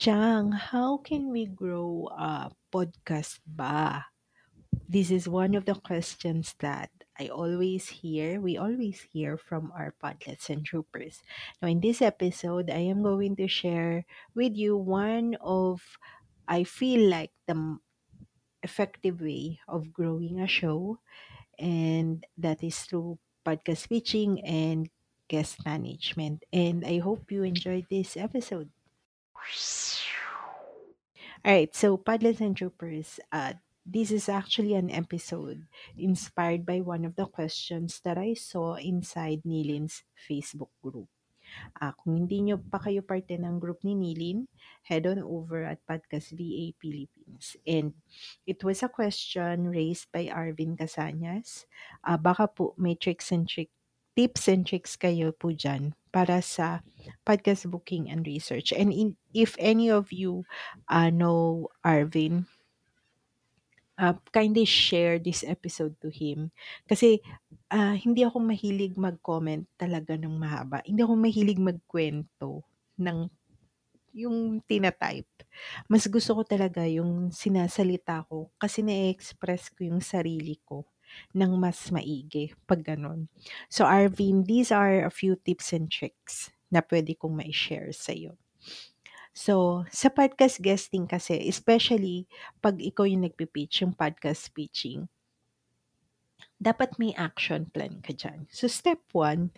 Chang, how can we grow a podcast ba? This is one of the questions that I always hear. We always hear from our podlets and troopers. Now, in this episode, I am going to share with you one of, I feel like, the effective way of growing a show, and that is through podcast pitching and guest management. And I hope you enjoyed this episode. All right, so Padlets and Troopers, uh, this is actually an episode inspired by one of the questions that I saw inside Nilin's Facebook group. Ah, kung hindi nyo pa kayo parte ng group ni Nilin, head on over at Podcast VA Philippines. And it was a question raised by Arvin Casanyas. Ah, baka po may tricks and trick, tips and tricks kayo po dyan para sa podcast booking and research. And in, if any of you uh, know Arvin, uh, kindly share this episode to him. Kasi ah, hindi ako mahilig mag-comment talaga ng mahaba. Hindi ako mahilig magkwento ng yung tina-type. Mas gusto ko talaga yung sinasalita ko kasi na-express ko yung sarili ko ng mas maigi pag ganun. So Arvin, these are a few tips and tricks na pwede kong ma-share sa'yo. So, sa podcast guesting kasi, especially pag ikaw yung nagpi-pitch, yung podcast pitching, dapat may action plan ka dyan. So, step one,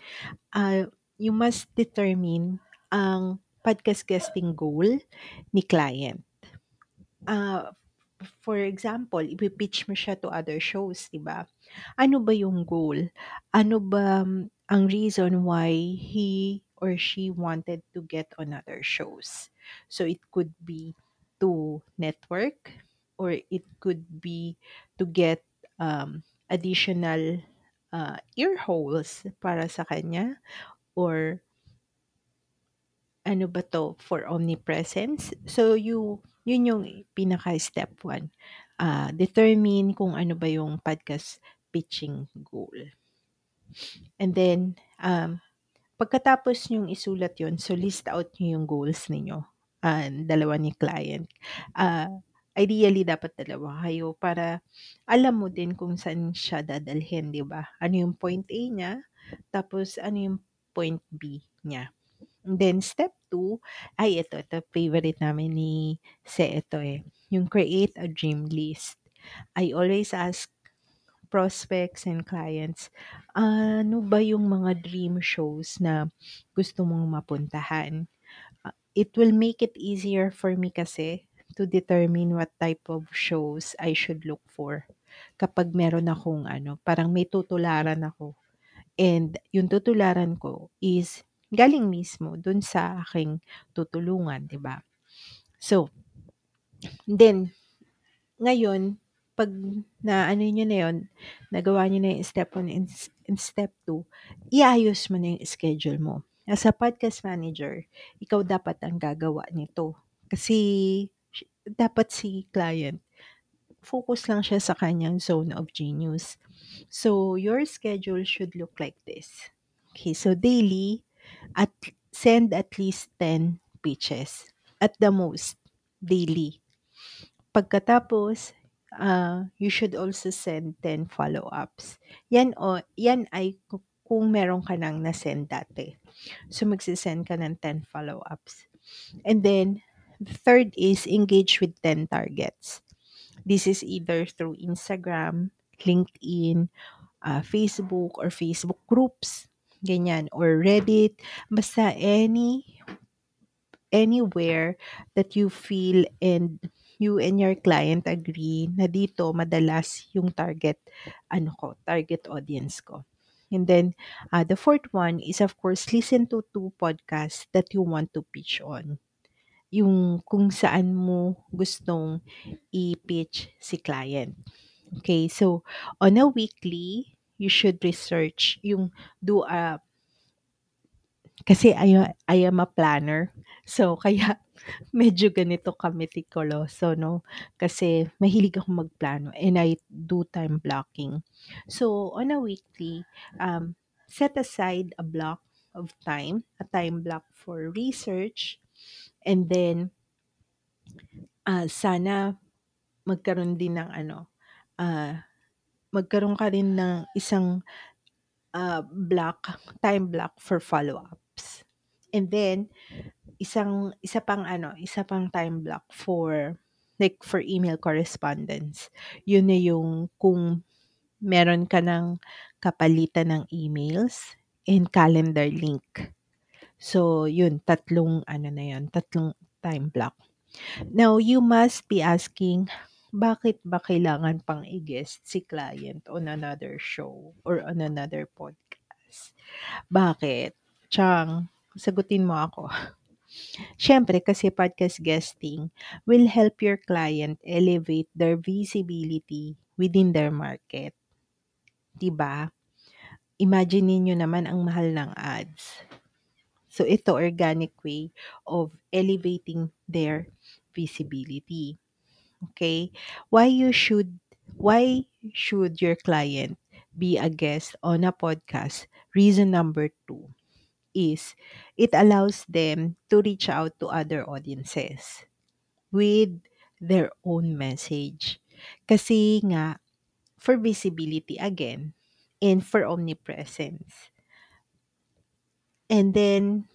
uh, you must determine ang podcast guesting goal ni client. Uh, for example, ipipitch mo siya to other shows, di ba? Ano ba yung goal? Ano ba um, ang reason why he or she wanted to get on other shows? So it could be to network or it could be to get um, additional uh, ear holes para sa kanya or ano ba 'to, for omnipresence. So you yun yung pinaka-step 1. Ah, determine kung ano ba yung podcast pitching goal. And then, um, pagkatapos niyong isulat yun, so list out niyo yung goals ninyo, ah, dalawa ni client. Ah, ideally dapat dalawa kayo para alam mo din kung saan siya dadalhin, 'di ba? Ano yung point A niya, tapos ano yung point B niya. Then step 2, ay ito, ito favorite namin ni Se ito eh, yung create a dream list. I always ask prospects and clients, ano ba yung mga dream shows na gusto mong mapuntahan? Uh, It will make it easier for me kasi to determine what type of shows I should look for. Kapag meron akong ano, parang may tutularan ako And yung tutularan ko is galing mismo dun sa aking tutulungan, 'di ba? So, then ngayon 'pag naano niyo na yun, nagawa niyo na yung step 1 and and step 2, iayos mo na yung schedule mo. As a podcast manager, ikaw dapat ang gagawa nito. Kasi dapat si client focus lang siya sa kanyang zone of genius. So, your schedule should look like this. Okay, so daily, at send at least 10 pitches. At the most, daily. Pagkatapos, uh, you should also send 10 follow-ups. Yan, o, yan ay ku- kung meron ka nang na-send dati. So, magsisend ka ng 10 follow-ups. And then, the third is engage with 10 targets. This is either through Instagram, LinkedIn, uh, Facebook, or Facebook groups, ganyan, or Reddit, basta any anywhere that you feel and you and your client agree na dito madalas yung target ano ko, target audience ko. And then uh, the fourth one is of course listen to two podcasts that you want to pitch on. Yung kung saan mo gustong i-pitch si client. Okay, so on a weekly, you should research yung do a kasi I, I am a planner. So, kaya medyo ganito ka meticuloso, no? Kasi mahilig ako magplano and I do time blocking. So, on a weekly, um, set aside a block of time, a time block for research, and then ah, sana magkaroon din ng ano, ah, magkaroon ka rin ng isang ah, block, time block for follow-ups. And then, isang, isa pang ano, isa pang time block for, like for email correspondence. Yun na yung kung meron ka ng kapalitan ng emails and calendar link. So, yun, tatlong ano na yun, tatlong time block. Now, you must be asking, bakit ba kailangan pang i-guest si client on another show or on another podcast? Bakit? Chang, sagutin mo ako. Siyempre, kasi podcast guesting will help your client elevate their visibility within their market. 'Di ba? Imagine niyo naman ang mahal ng ads. So, ito organic way of elevating their visibility. Okay? Why you should why should your client be a guest on a podcast? Reason number two is it allows them to reach out to other audiences with their own message. Kasi nga, for visibility again, and for omnipresence. And then,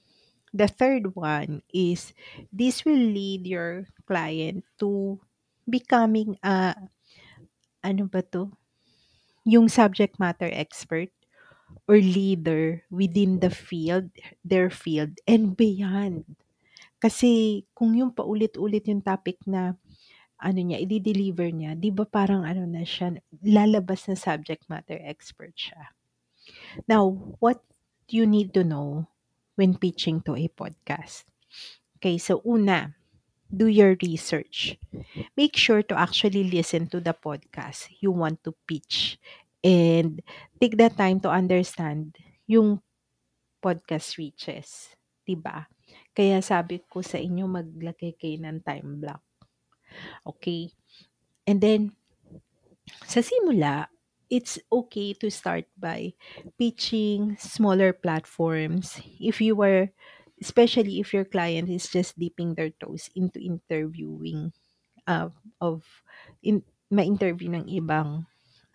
the third one is this will lead your client to becoming a, ano ba to? Yung subject matter expert or leader within the field, their field, and beyond. Kasi kung yung paulit-ulit yung topic na ano niya, i-deliver niya, di ba parang ano na siya, lalabas na subject matter expert siya. Now, what you need to know when pitching to a podcast? Okay, so una, do your research. Make sure to actually listen to the podcast you want to pitch and take the time to understand yung podcast reaches. 'di ba? Kaya sabi ko sa inyo maglagay kayo ng time block. Okay? And then sa simula, it's okay to start by pitching smaller platforms if you were especially if your client is just dipping their toes into interviewing uh, of in ma-interview ng ibang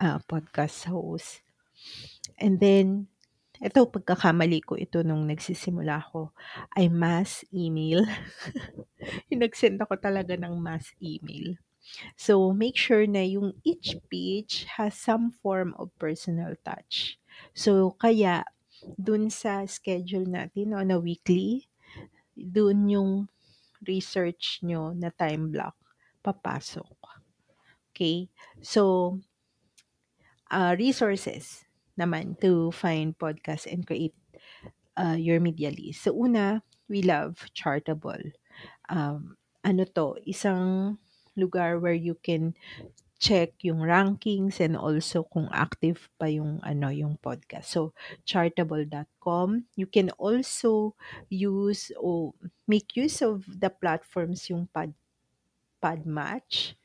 uh, podcast host. And then, ito, pagkakamali ko ito nung nagsisimula ako, ay mass email. yung nag-send ako talaga ng mass email. So, make sure na yung each page has some form of personal touch. So, kaya, dun sa schedule natin on a weekly, dun yung research nyo na time block papasok. Okay? So, uh, resources naman to find podcast and create uh, your media list. So, una, we love Chartable. Um, ano to, isang lugar where you can check yung rankings and also kung active pa yung ano yung podcast. So chartable.com. You can also use or make use of the platforms yung Pod Podmatch,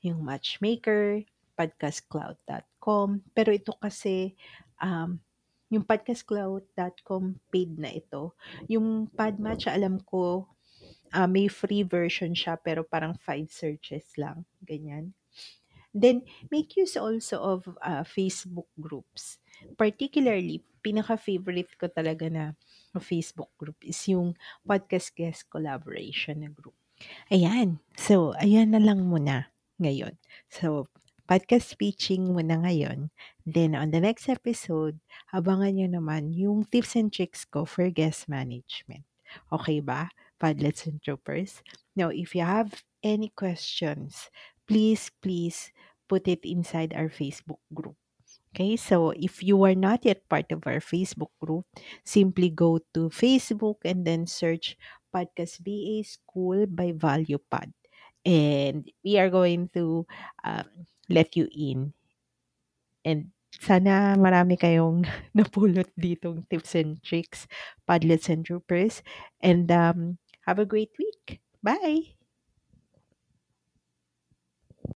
yung Matchmaker, podcastcloud.com. Pero ito kasi um, yung podcastcloud.com paid na ito. Yung Podmatch alam ko uh, may free version siya pero parang five searches lang, ganyan. Then, make use also of uh, Facebook groups. Particularly, pinaka-favorite ko talaga na Facebook group is yung podcast guest collaboration na group. Ayan. So, ayan na lang muna ngayon. So, podcast pitching muna ngayon. Then, on the next episode, abangan nyo naman yung tips and tricks ko for guest management. Okay ba, Padlets and Troopers? Now, if you have any questions, please, please put it inside our Facebook group. Okay, so if you are not yet part of our Facebook group, simply go to Facebook and then search Podcast BA School by ValuePod. And we are going to um, let you in. And sana marami kayong napulot ditong tips and tricks, Padlets and Troopers. And um, have a great week. Bye!